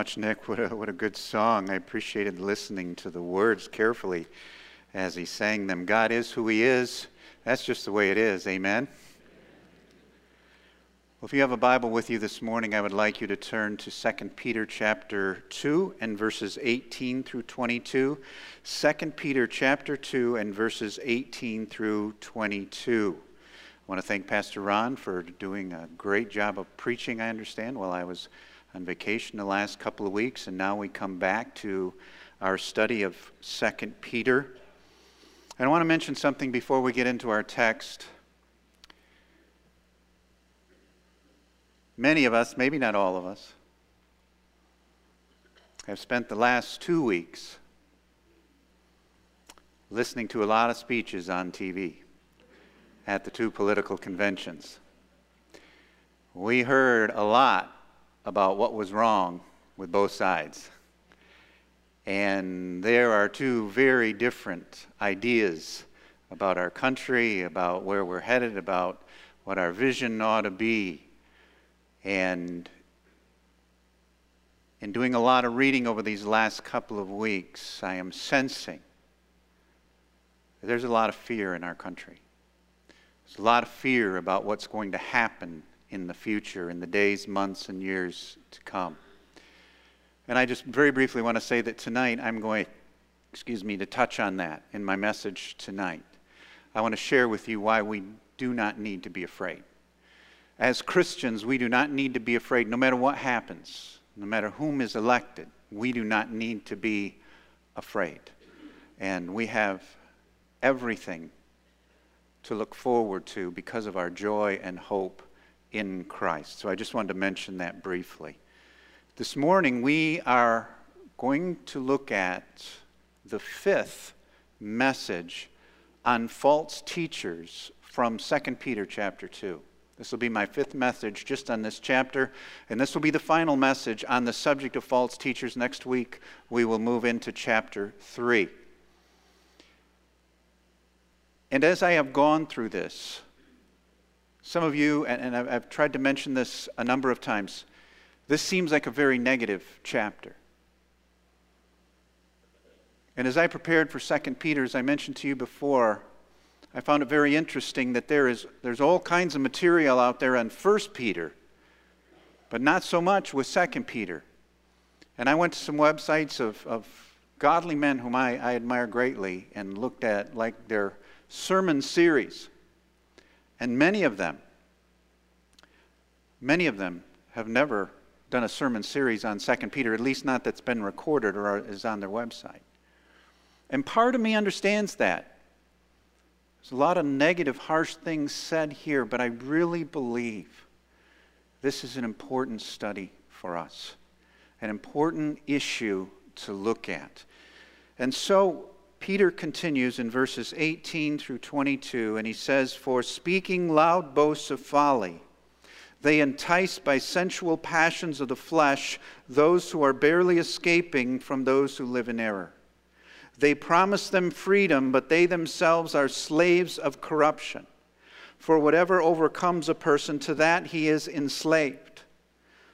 much, Nick. What a, what a good song. I appreciated listening to the words carefully as he sang them. God is who he is. That's just the way it is. Amen. Well, if you have a Bible with you this morning, I would like you to turn to 2 Peter chapter 2 and verses 18 through 22. 2 Peter chapter 2 and verses 18 through 22. I want to thank Pastor Ron for doing a great job of preaching, I understand, while I was on vacation the last couple of weeks, and now we come back to our study of 2 Peter. I want to mention something before we get into our text. Many of us, maybe not all of us, have spent the last two weeks listening to a lot of speeches on TV at the two political conventions. We heard a lot about what was wrong with both sides. And there are two very different ideas about our country, about where we're headed, about what our vision ought to be. And in doing a lot of reading over these last couple of weeks, I am sensing there's a lot of fear in our country. There's a lot of fear about what's going to happen in the future, in the days, months, and years to come. And I just very briefly want to say that tonight I'm going, excuse me, to touch on that in my message tonight. I want to share with you why we do not need to be afraid. As Christians, we do not need to be afraid no matter what happens, no matter whom is elected. We do not need to be afraid. And we have everything to look forward to because of our joy and hope in Christ. So I just wanted to mention that briefly. This morning we are going to look at the fifth message on false teachers from 2 Peter chapter 2. This will be my fifth message just on this chapter, and this will be the final message on the subject of false teachers. Next week, we will move into chapter 3. And as I have gone through this, some of you, and, I've, I've tried to mention this a number of times, this seems like a very negative chapter. And as I prepared for 2 Peter, as I mentioned to you before, I found it very interesting that there is, there's all kinds of material out there on 1 Peter, but not so much with 2 Peter. And I went to some websites of, of godly men whom I, I admire greatly and looked at like their sermon series. And many of them, many of them have never done a sermon series on 2 Peter, at least not that's been recorded or is on their website. And part of me understands that. There's a lot of negative, harsh things said here, but I really believe this is an important study for us, an important issue to look at. And so Peter continues in verses 18 through 22, and he says, For speaking loud boasts of folly, they entice by sensual passions of the flesh those who are barely escaping from those who live in error. They promise them freedom, but they themselves are slaves of corruption. For whatever overcomes a person, to that he is enslaved.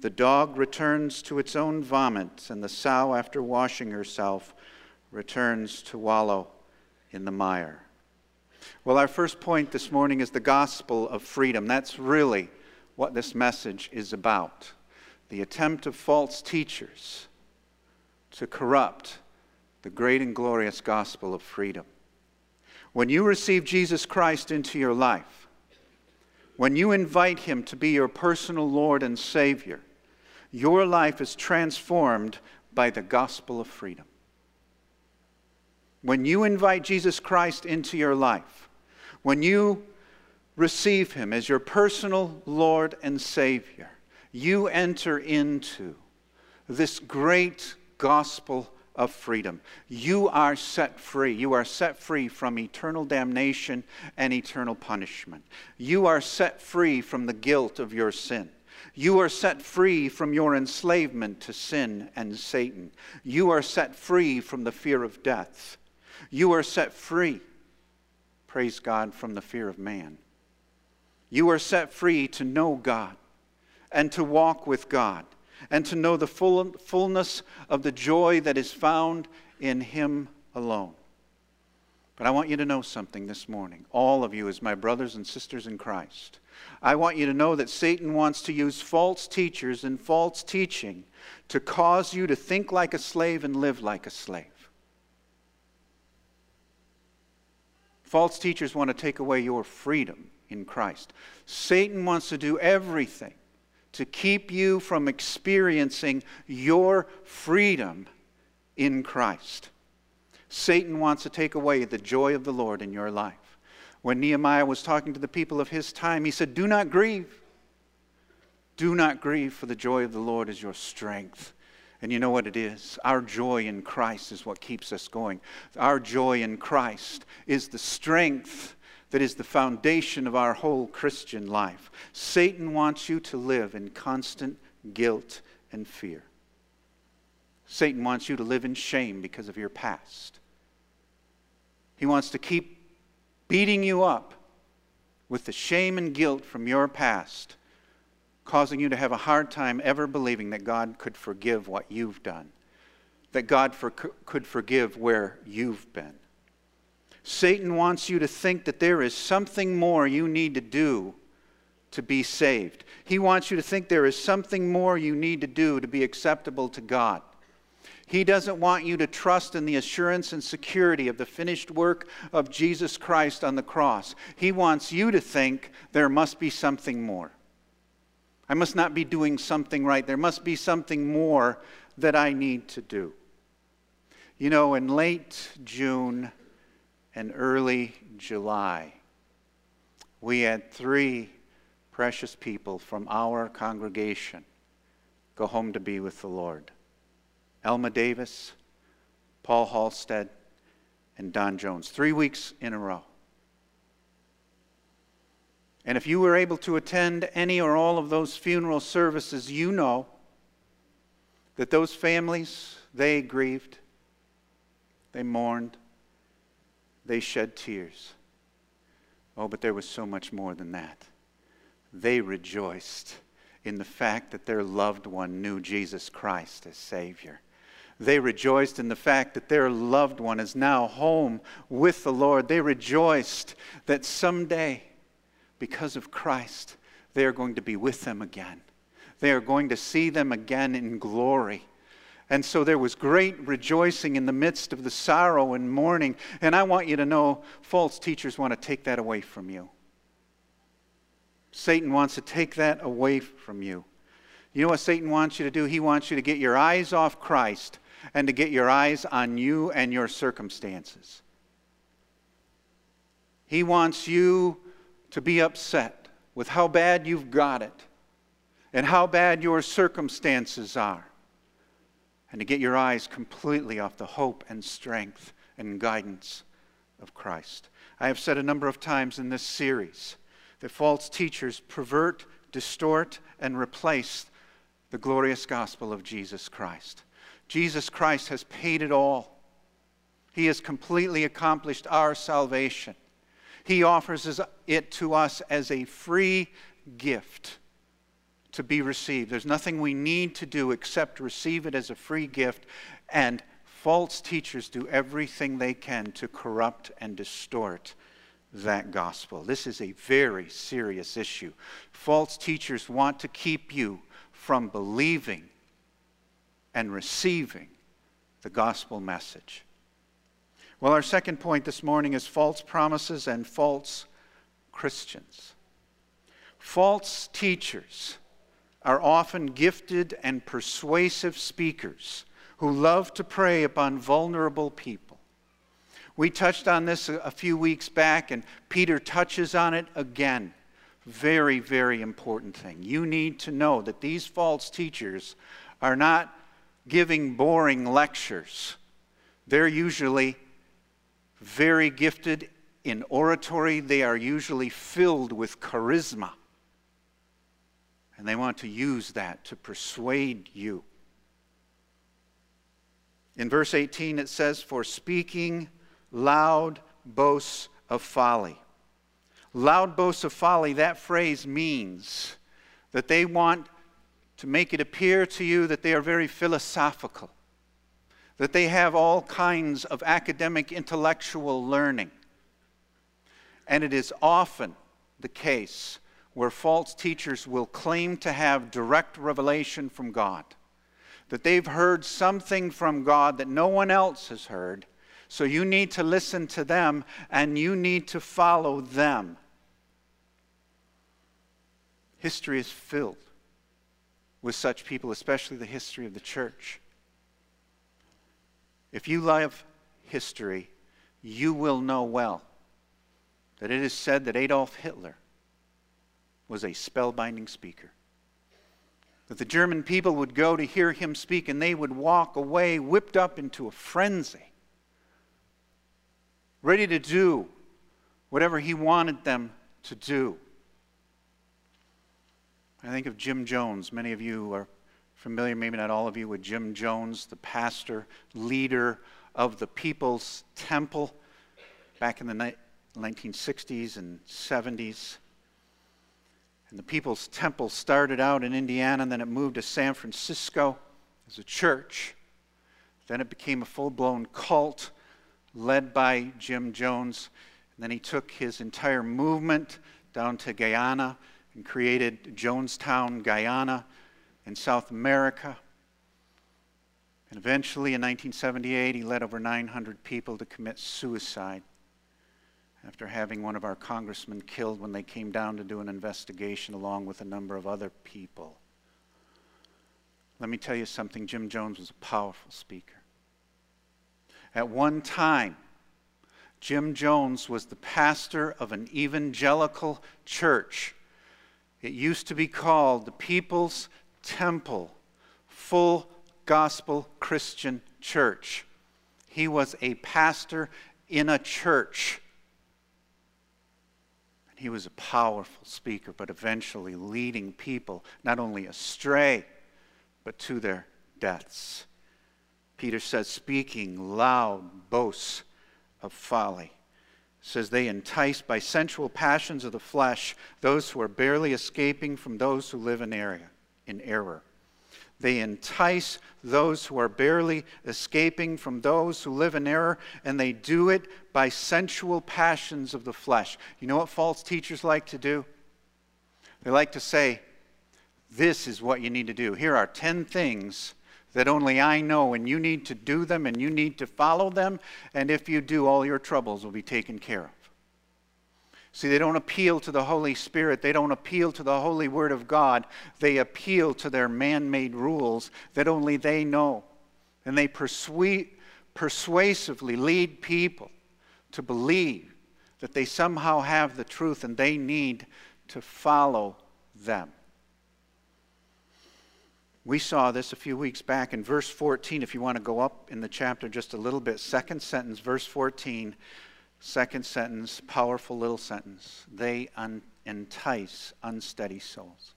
the dog returns to its own vomit, and the sow, after washing herself, returns to wallow in the mire. Well, our first point this morning is the gospel of freedom. That's really what this message is about the attempt of false teachers to corrupt the great and glorious gospel of freedom. When you receive Jesus Christ into your life, when you invite him to be your personal Lord and Savior, your life is transformed by the gospel of freedom. When you invite Jesus Christ into your life, when you receive him as your personal Lord and Savior, you enter into this great gospel of freedom. You are set free. You are set free from eternal damnation and eternal punishment. You are set free from the guilt of your sin. You are set free from your enslavement to sin and Satan. You are set free from the fear of death. You are set free, praise God, from the fear of man. You are set free to know God and to walk with God and to know the full, fullness of the joy that is found in Him alone. But I want you to know something this morning, all of you as my brothers and sisters in Christ. I want you to know that Satan wants to use false teachers and false teaching to cause you to think like a slave and live like a slave. False teachers want to take away your freedom in Christ. Satan wants to do everything to keep you from experiencing your freedom in Christ. Satan wants to take away the joy of the Lord in your life. When Nehemiah was talking to the people of his time, he said, Do not grieve. Do not grieve, for the joy of the Lord is your strength. And you know what it is? Our joy in Christ is what keeps us going. Our joy in Christ is the strength that is the foundation of our whole Christian life. Satan wants you to live in constant guilt and fear. Satan wants you to live in shame because of your past. He wants to keep beating you up with the shame and guilt from your past, causing you to have a hard time ever believing that God could forgive what you've done, that God for, could forgive where you've been. Satan wants you to think that there is something more you need to do to be saved. He wants you to think there is something more you need to do to be acceptable to God. He doesn't want you to trust in the assurance and security of the finished work of Jesus Christ on the cross. He wants you to think there must be something more. I must not be doing something right. There must be something more that I need to do. You know, in late June, and early July, we had three precious people from our congregation go home to be with the Lord Elma Davis, Paul Halstead, and Don Jones. Three weeks in a row. And if you were able to attend any or all of those funeral services, you know that those families, they grieved, they mourned, they shed tears. Oh, but there was so much more than that. They rejoiced in the fact that their loved one knew Jesus Christ as Savior. They rejoiced in the fact that their loved one is now home with the Lord. They rejoiced that someday, because of Christ, they are going to be with them again. They are going to see them again in glory. And so there was great rejoicing in the midst of the sorrow and mourning. And I want you to know false teachers want to take that away from you. Satan wants to take that away from you. You know what Satan wants you to do? He wants you to get your eyes off Christ and to get your eyes on you and your circumstances. He wants you to be upset with how bad you've got it and how bad your circumstances are and to get your eyes completely off the hope and strength and guidance of Christ. I have said a number of times in this series that false teachers pervert, distort, and replace the glorious gospel of Jesus Christ. Jesus Christ has paid it all. He has completely accomplished our salvation. He offers it to us as a free gift to be received. There's nothing we need to do except receive it as a free gift. And false teachers do everything they can to corrupt and distort that gospel. This is a very serious issue. False teachers want to keep you from believing and receiving the gospel message. Well, our second point this morning is false promises and false Christians. False teachers are often gifted and persuasive speakers who love to prey upon vulnerable people. We touched on this a few weeks back, and Peter touches on it again. Very, very important thing. You need to know that these false teachers are not giving boring lectures. They're usually very gifted in oratory, they are usually filled with charisma. And they want to use that to persuade you. In verse 18, it says, For speaking loud boasts of folly. Loud boasts of folly, that phrase means that they want to make it appear to you that they are very philosophical, that they have all kinds of academic intellectual learning. And it is often the case where false teachers will claim to have direct revelation from God, that they've heard something from God that no one else has heard, so you need to listen to them and you need to follow them. History is filled with such people, especially the history of the church. If you love history, you will know well that it is said that Adolf Hitler was a spellbinding speaker. That the German people would go to hear him speak and they would walk away whipped up into a frenzy ready to do whatever he wanted them to do. I think of Jim Jones. Many of you are familiar, maybe not all of you, with Jim Jones, the pastor, leader of the People's Temple back in the 1960s and 70s. And the People's Temple started out in Indiana, and then it moved to San Francisco as a church. Then it became a full blown cult led by Jim Jones. And then he took his entire movement down to Guyana and created Jonestown, Guyana, in South America. And eventually, in 1978, he led over 900 people to commit suicide after having one of our congressmen killed when they came down to do an investigation along with a number of other people. Let me tell you something Jim Jones was a powerful speaker. At one time, Jim Jones was the pastor of an evangelical church. It used to be called the People's Temple, Full Gospel Christian Church. He was a pastor in a church. He was a powerful speaker, but eventually leading people not only astray, but to their deaths. Peter says, speaking loud boasts of folly. Says they entice by sensual passions of the flesh those who are barely escaping from those who live in area in error. They entice those who are barely escaping from those who live in error, and they do it by sensual passions of the flesh. You know what false teachers like to do? They like to say, This is what you need to do. Here are 10 things that only I know, and you need to do them and you need to follow them, and if you do, all your troubles will be taken care of. See, they don't appeal to the Holy Spirit. They don't appeal to the Holy Word of God. They appeal to their man made rules that only they know. And they persuasively lead people to believe that they somehow have the truth and they need to follow them. We saw this a few weeks back in verse 14. If you want to go up in the chapter just a little bit, second sentence, verse 14, second sentence, powerful little sentence. They un- entice unsteady souls.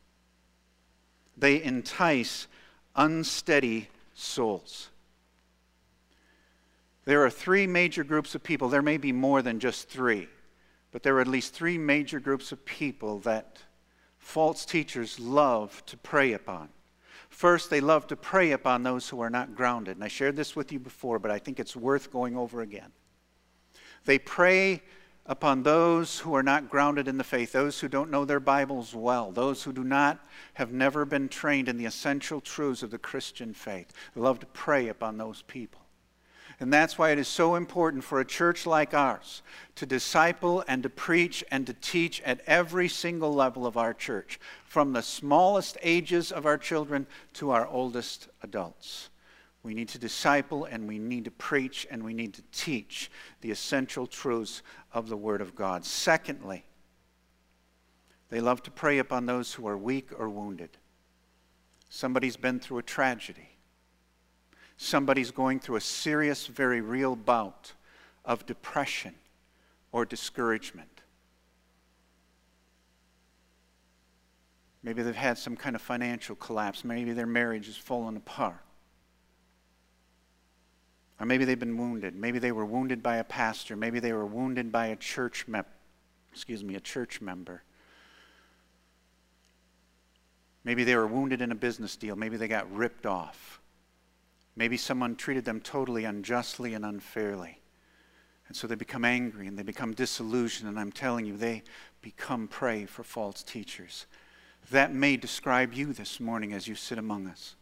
They entice unsteady souls. There are three major groups of people. There may be more than just three, but there are at least three major groups of people that false teachers love to prey upon. First, they love to prey upon those who are not grounded. And I shared this with you before, but I think it's worth going over again. They prey upon those who are not grounded in the faith, those who don't know their Bibles well, those who do not have never been trained in the essential truths of the Christian faith. They love to prey upon those people. And that's why it is so important for a church like ours to disciple and to preach and to teach at every single level of our church, from the smallest ages of our children to our oldest adults. We need to disciple and we need to preach and we need to teach the essential truths of the Word of God. Secondly, they love to prey upon those who are weak or wounded. Somebody's been through a tragedy somebody's going through a serious, very real bout of depression or discouragement. Maybe they've had some kind of financial collapse. Maybe their marriage has fallen apart. Or maybe they've been wounded. Maybe they were wounded by a pastor. Maybe they were wounded by a church member. Excuse me, a church member. Maybe they were wounded in a business deal. Maybe they got ripped off. Maybe someone treated them totally unjustly and unfairly. And so they become angry and they become disillusioned. And I'm telling you, they become prey for false teachers. That may describe you this morning as you sit among us.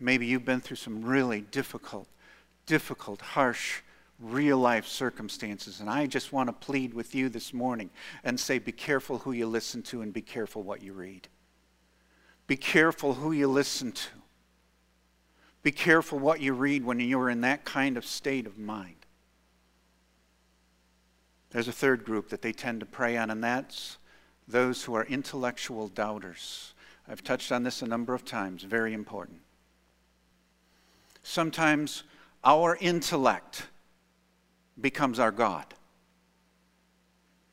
Maybe you've been through some really difficult, difficult, harsh, real life circumstances. And I just want to plead with you this morning and say be careful who you listen to and be careful what you read. Be careful who you listen to. Be careful what you read when you're in that kind of state of mind. There's a third group that they tend to prey on, and that's those who are intellectual doubters. I've touched on this a number of times, very important. Sometimes our intellect becomes our God.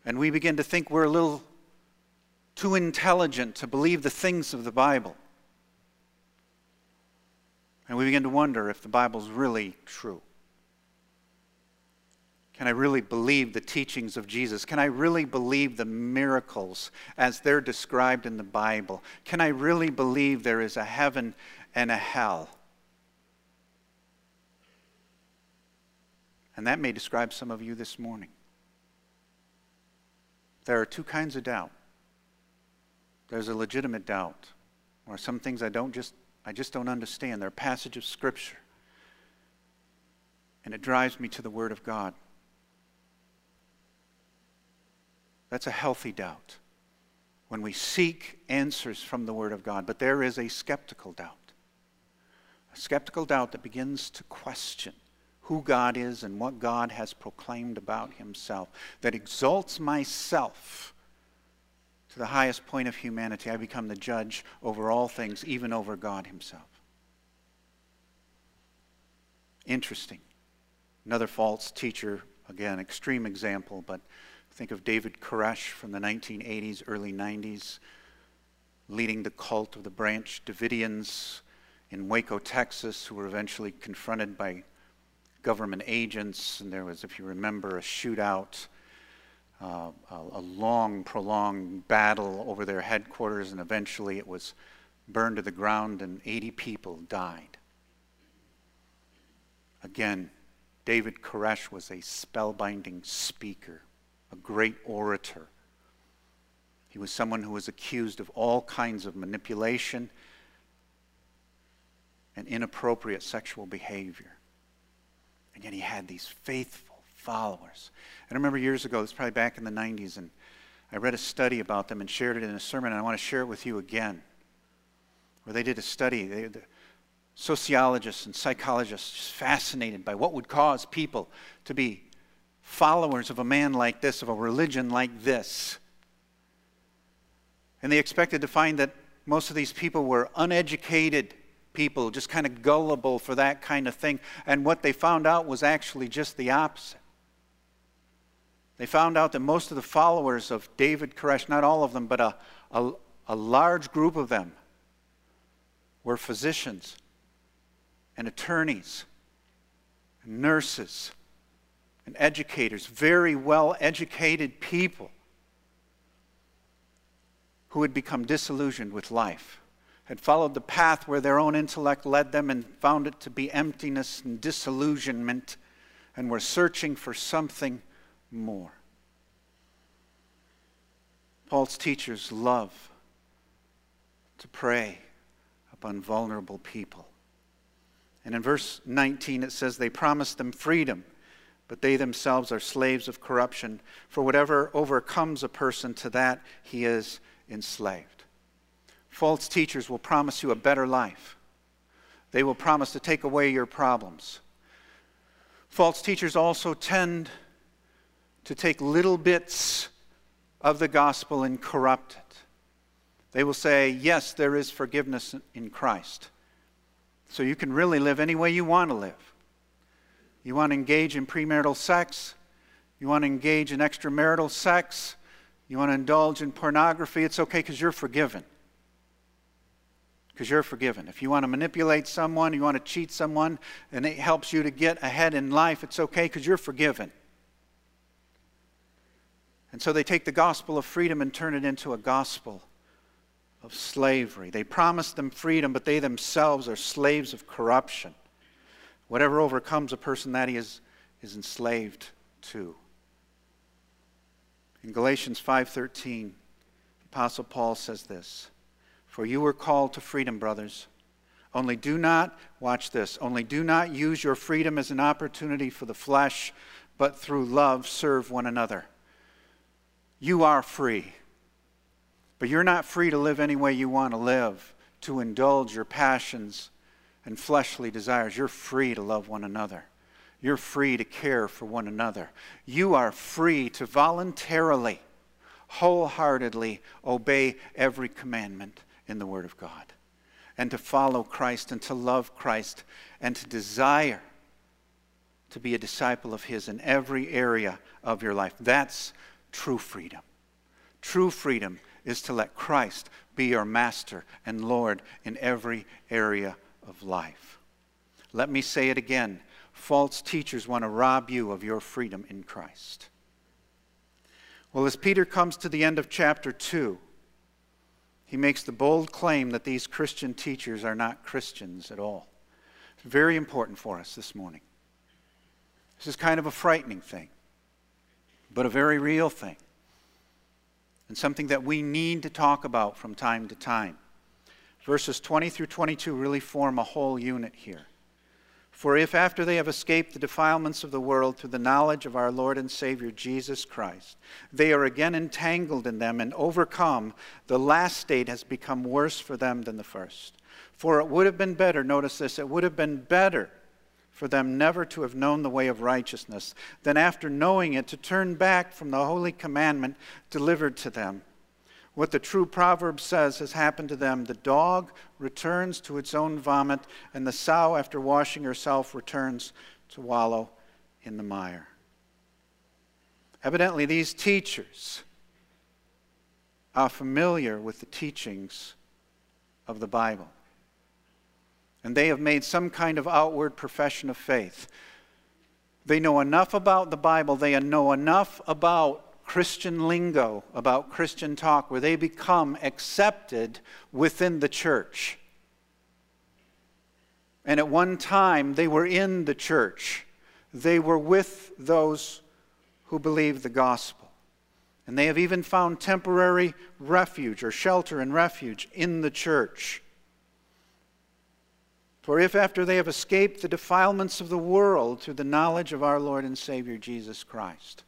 And we begin to think we're a little too intelligent to believe the things of the Bible. And we begin to wonder if the Bible's really true. Can I really believe the teachings of Jesus? Can I really believe the miracles as they're described in the Bible? Can I really believe there is a heaven and a hell? And that may describe some of you this morning. There are two kinds of doubt. There's a legitimate doubt, or some things I don't just I just don't understand. They're a passage of scripture. And it drives me to the Word of God. That's a healthy doubt when we seek answers from the Word of God. But there is a skeptical doubt. A skeptical doubt that begins to question who God is and what God has proclaimed about Himself, that exalts myself to the highest point of humanity. I become the judge over all things, even over God Himself. Interesting. Another false teacher, again, extreme example, but Think of David Koresh from the 1980s, early 90s, leading the cult of the Branch Davidians in Waco, Texas, who were eventually confronted by government agents. And there was, if you remember, a shootout, uh, a, a long, prolonged battle over their headquarters, and eventually it was burned to the ground, and 80 people died. Again, David Koresh was a spellbinding speaker a great orator. He was someone who was accused of all kinds of manipulation and inappropriate sexual behavior. And yet he had these faithful followers. And I remember years ago, it was probably back in the 90s, and I read a study about them and shared it in a sermon, and I want to share it with you again. Where they did a study, they, the sociologists and psychologists just fascinated by what would cause people to be followers of a man like this, of a religion like this. And they expected to find that most of these people were uneducated people, just kind of gullible for that kind of thing. And what they found out was actually just the opposite. They found out that most of the followers of David Koresh, not all of them, but a, a, a large group of them, were physicians and attorneys and nurses and educators, very well educated people who had become disillusioned with life, had followed the path where their own intellect led them and found it to be emptiness and disillusionment, and were searching for something more. False teachers love to prey upon vulnerable people. And in verse 19, it says, They promised them freedom but they themselves are slaves of corruption. For whatever overcomes a person, to that he is enslaved. False teachers will promise you a better life, they will promise to take away your problems. False teachers also tend to take little bits of the gospel and corrupt it. They will say, Yes, there is forgiveness in Christ. So you can really live any way you want to live. You want to engage in premarital sex, you want to engage in extramarital sex, you want to indulge in pornography, it's okay because you're forgiven. Because you're forgiven. If you want to manipulate someone, you want to cheat someone, and it helps you to get ahead in life, it's okay because you're forgiven. And so they take the gospel of freedom and turn it into a gospel of slavery. They promise them freedom, but they themselves are slaves of corruption. Whatever overcomes a person that he is, is enslaved to. In Galatians 5:13, the apostle Paul says this, "For you were called to freedom, brothers. Only do not watch this. Only do not use your freedom as an opportunity for the flesh, but through love serve one another." You are free. But you're not free to live any way you want to live, to indulge your passions and fleshly desires. You're free to love one another. You're free to care for one another. You are free to voluntarily, wholeheartedly obey every commandment in the Word of God and to follow Christ and to love Christ and to desire to be a disciple of His in every area of your life. That's true freedom. True freedom is to let Christ be your master and Lord in every area of life. Let me say it again false teachers want to rob you of your freedom in Christ. Well, as Peter comes to the end of chapter 2, he makes the bold claim that these Christian teachers are not Christians at all. It's very important for us this morning. This is kind of a frightening thing, but a very real thing, and something that we need to talk about from time to time. Verses 20 through 22 really form a whole unit here. For if after they have escaped the defilements of the world through the knowledge of our Lord and Savior Jesus Christ, they are again entangled in them and overcome, the last state has become worse for them than the first. For it would have been better, notice this, it would have been better for them never to have known the way of righteousness than after knowing it to turn back from the holy commandment delivered to them what the true proverb says has happened to them. The dog returns to its own vomit, and the sow, after washing herself, returns to wallow in the mire. Evidently, these teachers are familiar with the teachings of the Bible. And they have made some kind of outward profession of faith. They know enough about the Bible, they know enough about Christian lingo, about Christian talk, where they become accepted within the church. And at one time, they were in the church. They were with those who believed the gospel. And they have even found temporary refuge or shelter and refuge in the church. For if after they have escaped the defilements of the world through the knowledge of our Lord and Savior Jesus Christ,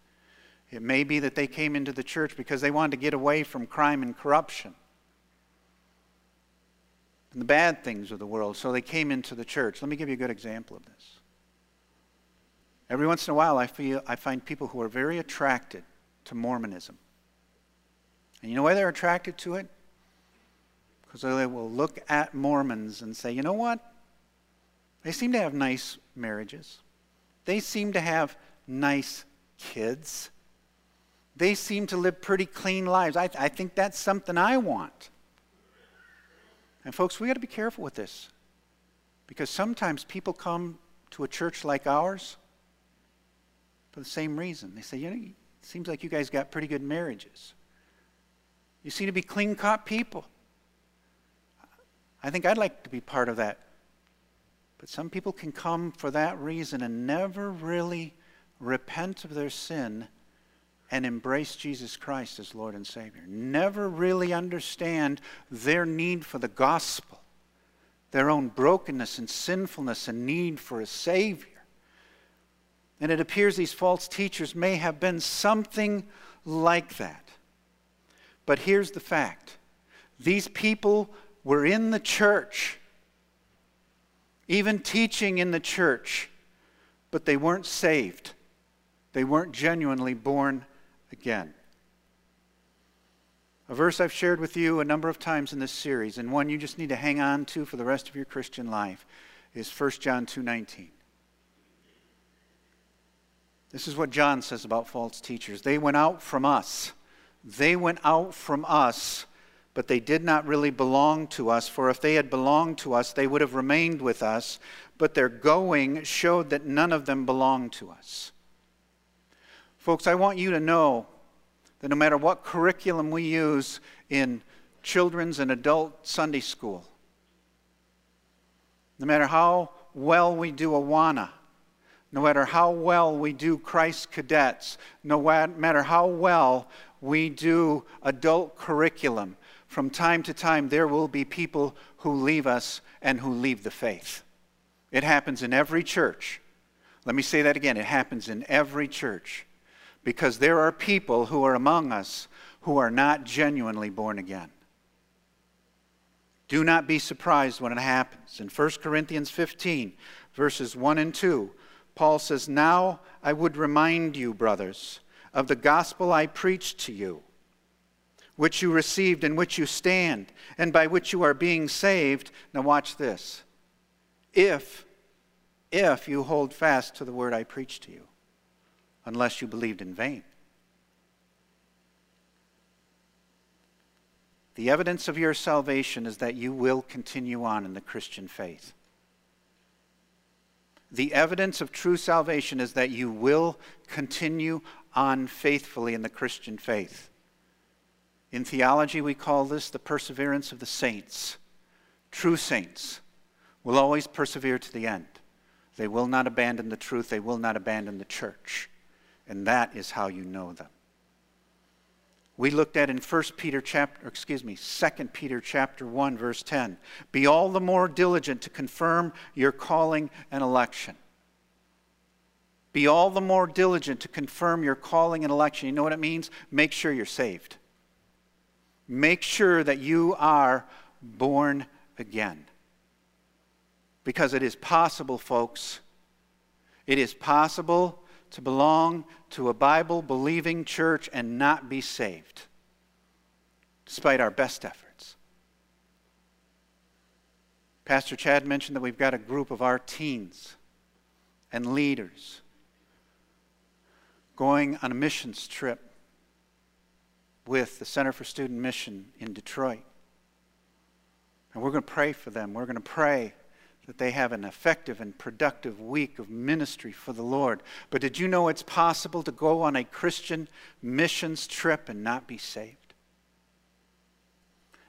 it may be that they came into the church because they wanted to get away from crime and corruption and the bad things of the world, so they came into the church. Let me give you a good example of this. Every once in a while, I, feel, I find people who are very attracted to Mormonism. And you know why they're attracted to it? Because they will look at Mormons and say, you know what? They seem to have nice marriages. They seem to have nice kids. They seem to live pretty clean lives. I, I think that's something I want. And, folks, we got to be careful with this because sometimes people come to a church like ours for the same reason. They say, you know, it seems like you guys got pretty good marriages. You seem to be clean cut people. I think I'd like to be part of that. But some people can come for that reason and never really repent of their sin and embrace Jesus Christ as Lord and Savior. Never really understand their need for the gospel, their own brokenness and sinfulness and need for a Savior. And it appears these false teachers may have been something like that. But here's the fact these people were in the church, even teaching in the church, but they weren't saved. They weren't genuinely born again. A verse I've shared with you a number of times in this series, and one you just need to hang on to for the rest of your Christian life. is 1 John 2:19. This is what John says about false teachers. They went out from us. They went out from us, but they did not really belong to us, for if they had belonged to us, they would have remained with us, but their going showed that none of them belonged to us. Folks, I want you to know that no matter what curriculum we use in children's and adult Sunday school, no matter how well we do Awana, no matter how well we do Christ cadets, no matter how well we do adult curriculum, from time to time there will be people who leave us and who leave the faith. It happens in every church. Let me say that again it happens in every church because there are people who are among us who are not genuinely born again. Do not be surprised when it happens. In 1 Corinthians 15, verses 1 and 2, Paul says, Now I would remind you, brothers, of the gospel I preached to you, which you received, in which you stand, and by which you are being saved. Now watch this. If, if you hold fast to the word I preached to you, unless you believed in vain. The evidence of your salvation is that you will continue on in the Christian faith. The evidence of true salvation is that you will continue on faithfully in the Christian faith. In theology, we call this the perseverance of the saints. True saints will always persevere to the end. They will not abandon the truth, they will not abandon the church. And that is how you know them we looked at in 1 Peter chapter, excuse me, 2 Peter chapter 1 verse 10. Be all the more diligent to confirm your calling and election. Be all the more diligent to confirm your calling and election. You know what it means? Make sure you're saved. Make sure that you are born again. Because it is possible, folks. It is possible to belong to a Bible believing church and not be saved, despite our best efforts. Pastor Chad mentioned that we've got a group of our teens and leaders going on a missions trip with the Center for Student Mission in Detroit. And we're going to pray for them. We're going to pray that they have an effective and productive week of ministry for the Lord. But did you know it's possible to go on a Christian missions trip and not be saved?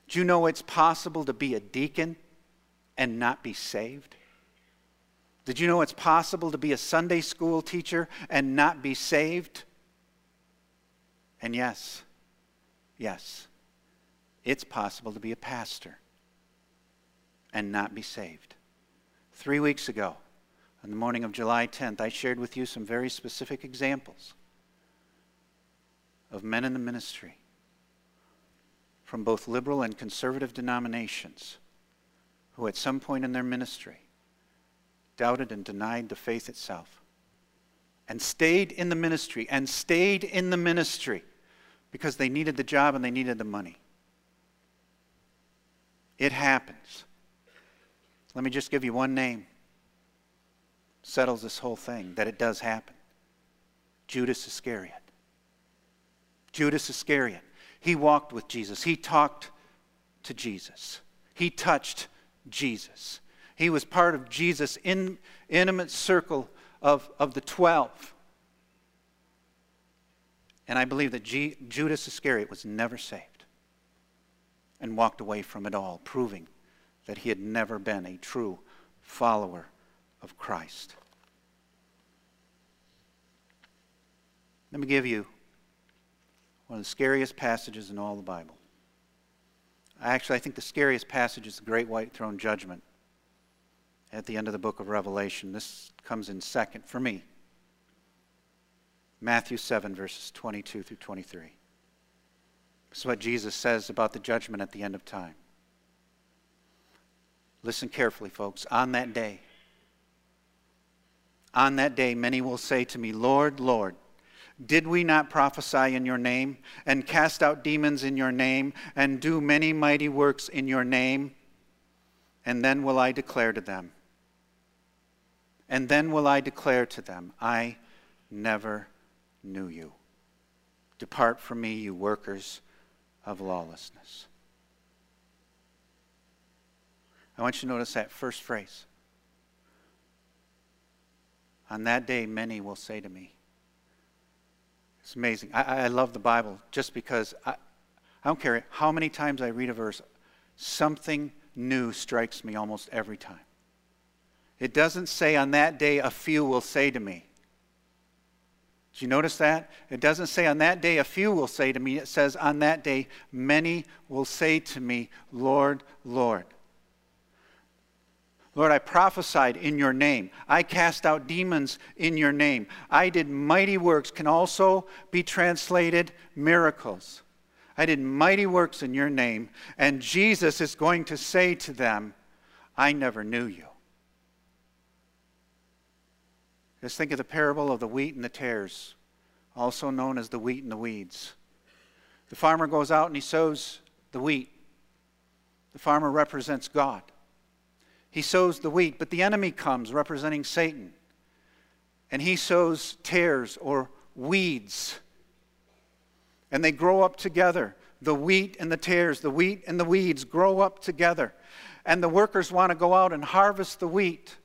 Do you know it's possible to be a deacon and not be saved? Did you know it's possible to be a Sunday school teacher and not be saved? And yes, yes, it's possible to be a pastor and not be saved. Three weeks ago, on the morning of July 10th, I shared with you some very specific examples of men in the ministry from both liberal and conservative denominations who, at some point in their ministry, doubted and denied the faith itself and stayed in the ministry and stayed in the ministry because they needed the job and they needed the money. It happens. Let me just give you one name. Settles this whole thing that it does happen. Judas Iscariot. Judas Iscariot. He walked with Jesus. He talked to Jesus. He touched Jesus. He was part of Jesus' in, intimate circle of, of the 12. And I believe that G, Judas Iscariot was never saved and walked away from it all, proving that he had never been a true follower of Christ. Let me give you one of the scariest passages in all the Bible. Actually, I think the scariest passage is the great white throne judgment at the end of the book of Revelation. This comes in second for me. Matthew 7, verses 22 through 23. This is what Jesus says about the judgment at the end of time. Listen carefully, folks. On that day, on that day, many will say to me, Lord, Lord, did we not prophesy in your name, and cast out demons in your name, and do many mighty works in your name? And then will I declare to them, And then will I declare to them, I never knew you. Depart from me, you workers of lawlessness. I want you to notice that first phrase. On that day, many will say to me, It's amazing. I, I love the Bible just because I, I don't care how many times I read a verse, something new strikes me almost every time. It doesn't say on that day a few will say to me. Did you notice that? It doesn't say on that day a few will say to me. It says on that day many will say to me, Lord, Lord. Lord, I prophesied in your name. I cast out demons in your name. I did mighty works, can also be translated miracles. I did mighty works in your name. And Jesus is going to say to them, I never knew you. Just think of the parable of the wheat and the tares, also known as the wheat and the weeds. The farmer goes out and he sows the wheat. The farmer represents God. He sows the wheat, but the enemy comes representing Satan. And he sows tares or weeds. And they grow up together. The wheat and the tares, the wheat and the weeds grow up together. And the workers want to go out and harvest the wheat.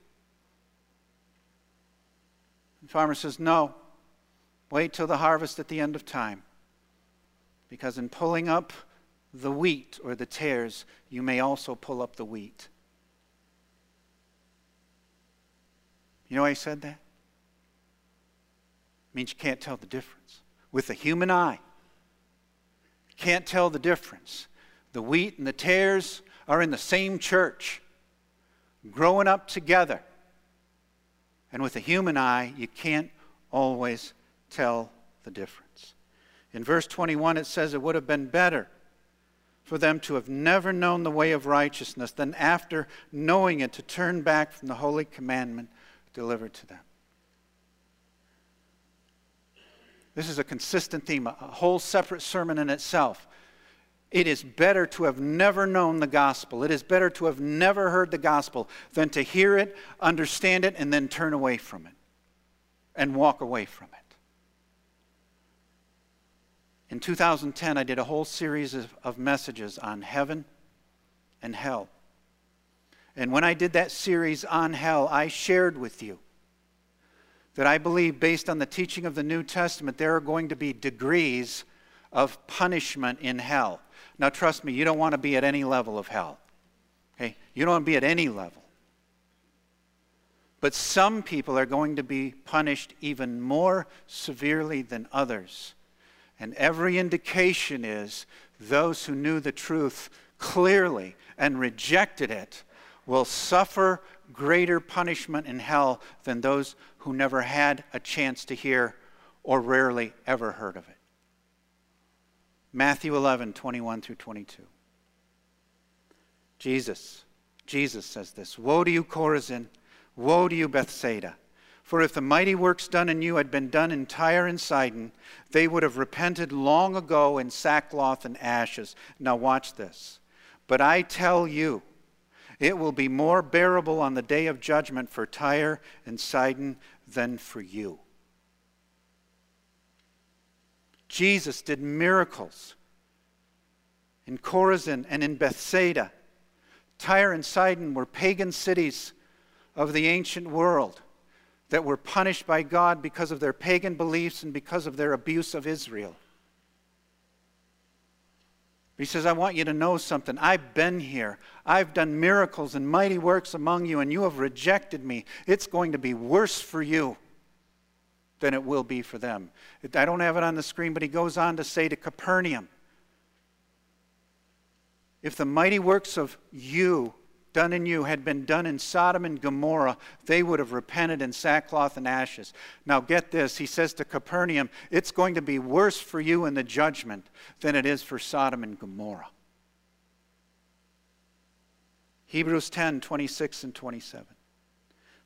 The farmer says, No, wait till the harvest at the end of time. Because in pulling up the wheat or the tares, you may also pull up the wheat. You know why he said that? It means you can't tell the difference. With the human eye, you can't tell the difference. The wheat and the tares are in the same church, growing up together. And with the human eye, you can't always tell the difference. In verse 21, it says it would have been better for them to have never known the way of righteousness than after knowing it to turn back from the holy commandment delivered to them. This is a consistent theme, a whole separate sermon in itself. It is better to have never known the gospel. It is better to have never heard the gospel than to hear it, understand it, and then turn away from it and walk away from it. In 2010, I did a whole series of, of messages on heaven and hell. And when I did that series on hell, I shared with you that I believe, based on the teaching of the New Testament, there are going to be degrees of punishment in hell. Now, trust me, you don't want to be at any level of hell. Okay? You don't want to be at any level. But some people are going to be punished even more severely than others. And every indication is those who knew the truth clearly and rejected it will suffer greater punishment in hell than those who never had a chance to hear or rarely ever heard of it. Matthew 11, 21 through 22. Jesus, Jesus says this Woe to you, Chorazin! Woe to you, Bethsaida! For if the mighty works done in you had been done in Tyre and Sidon, they would have repented long ago in sackcloth and ashes. Now, watch this. But I tell you, it will be more bearable on the day of judgment for Tyre and Sidon than for you. Jesus did miracles in Chorazin and in Bethsaida. Tyre and Sidon were pagan cities of the ancient world that were punished by God because of their pagan beliefs and because of their abuse of Israel. He says, I want you to know something. I've been here. I've done miracles and mighty works among you, and you have rejected me. It's going to be worse for you than it will be for them. I don't have it on the screen, but he goes on to say to Capernaum, If the mighty works of you done in you had been done in Sodom and Gomorrah, they would have repented in sackcloth and ashes. Now, get this. He says to Capernaum, It's going to be worse for you in the judgment than it is for Sodom and Gomorrah. Hebrews 10 26 and 27.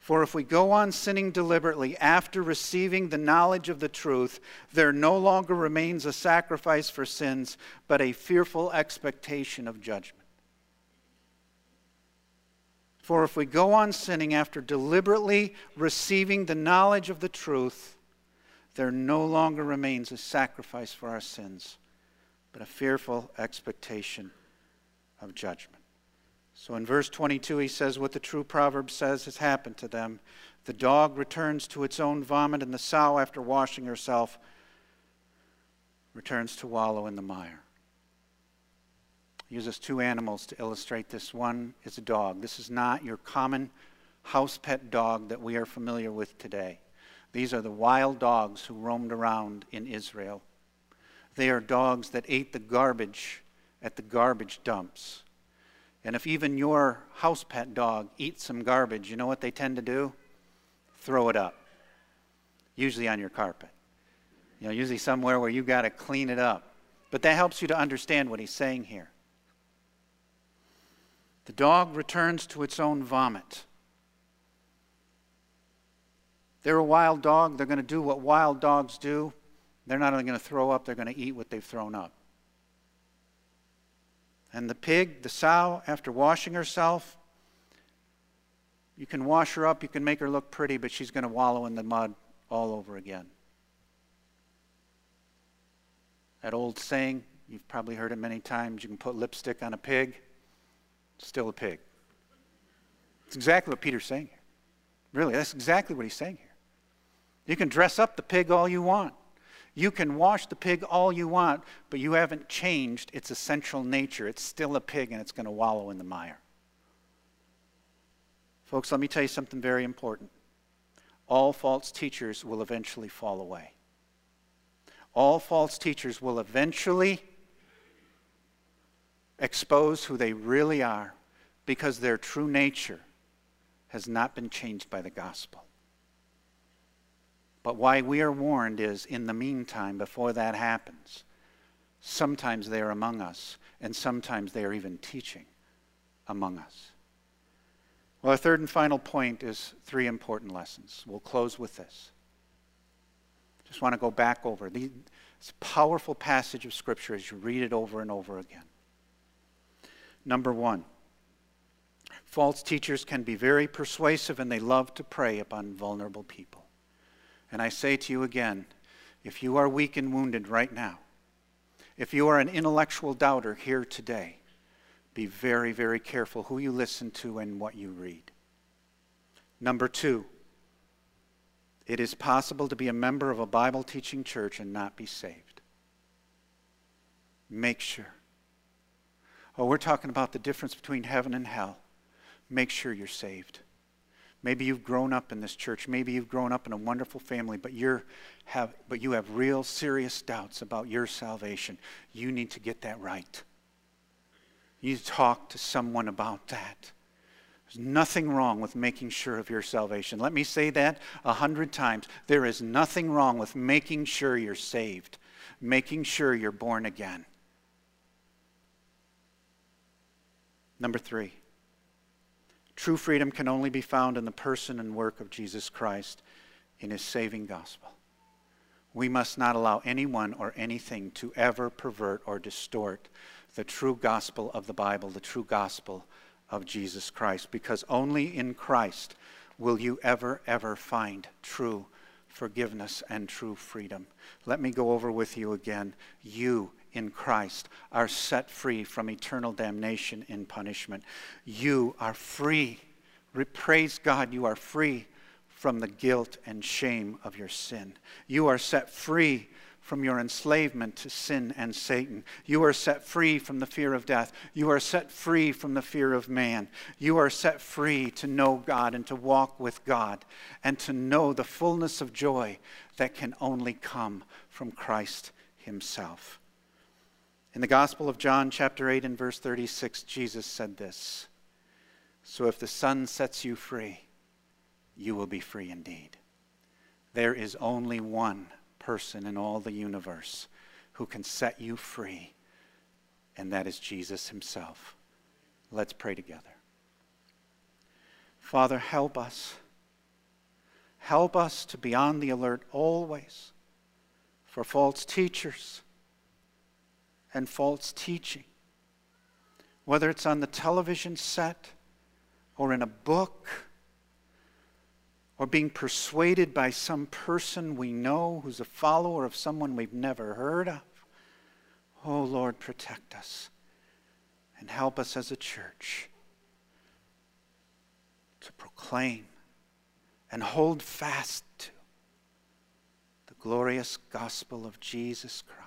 For if we go on sinning deliberately after receiving the knowledge of the truth, there no longer remains a sacrifice for sins, but a fearful expectation of judgment. For if we go on sinning after deliberately receiving the knowledge of the truth, there no longer remains a sacrifice for our sins, but a fearful expectation of judgment. So in verse 22, he says what the true proverb says has happened to them. The dog returns to its own vomit, and the sow, after washing herself, returns to wallow in the mire He uses two animals to illustrate this. One is a dog. This is not your common house pet dog that we are familiar with today. These are the wild dogs who roamed around in Israel. They are dogs that ate the garbage at the garbage dumps. And if even your house pet dog eats some garbage, you know what they tend to do? Throw it up, usually on your carpet. You know, usually somewhere where you've got to clean it up. But that helps you to understand what he's saying here. The dog returns to its own vomit. They're a wild dog. They're going to do what wild dogs do. They're not only going to throw up, they're going to eat what they've thrown up. And the pig, the sow, after washing herself, you can wash her up, you can make her look pretty, but she's going to wallow in the mud all over again. That old saying, you've probably heard it many times you can put lipstick on a pig still a pig. It's exactly what Peter's saying here. Really, that's exactly what he's saying here. You can dress up the pig all you want. You can wash the pig all you want, but you haven't changed its essential nature. It's still a pig and it's going to wallow in the mire. Folks, let me tell you something very important. All false teachers will eventually fall away. All false teachers will eventually expose who they really are because their true nature has not been changed by the gospel. But why we are warned is in the meantime, before that happens, sometimes they are among us, and sometimes they are even teaching among us. Well, our third and final point is three important lessons. We'll close with this. Just want to go back over. This powerful passage of Scripture as you read it over and over again. Number one, false teachers can be very persuasive and they love to prey upon vulnerable people. And I say to you again if you are weak and wounded right now, if you are an intellectual doubter here today, be very, very careful who you listen to and what you read. Number two, it is possible to be a member of a Bible teaching church and not be saved. Make sure. Oh, we're talking about the difference between heaven and hell. Make sure you're saved. Maybe you've grown up in this church. Maybe you've grown up in a wonderful family, but, you're have, but you have real serious doubts about your salvation. You need to get that right. You need to talk to someone about that. There's nothing wrong with making sure of your salvation. Let me say that a hundred times. There is nothing wrong with making sure you're saved, making sure you're born again. Number three, true freedom can only be found in the person and work of Jesus Christ in his saving gospel. We must not allow anyone or anything to ever pervert or distort the true gospel of the Bible, the true gospel of Jesus Christ, because only in Christ will you ever, ever find true forgiveness and true freedom. Let me go over with you again. You in Christ are set free from eternal damnation and punishment. You are free. Praise God, you are free from the guilt and shame of your sin. You are set free from your enslavement to sin and Satan. You are set free from the fear of death. You are set free from the fear of man. You are set free to know God and to walk with God and to know the fullness of joy that can only come from Christ Himself. In the Gospel of John, chapter 8, and verse 36, Jesus said this So if the Son sets you free, you will be free indeed. There is only one person in all the universe who can set you free, and that is Jesus Himself. Let's pray together. Father, help us. Help us to be on the alert always for false teachers and false teaching, whether it's on the television set or in a book or being persuaded by some person we know who's a follower of someone we've never heard of. Oh, Lord, protect us and help us as a church to proclaim and hold fast to the glorious gospel of Jesus Christ.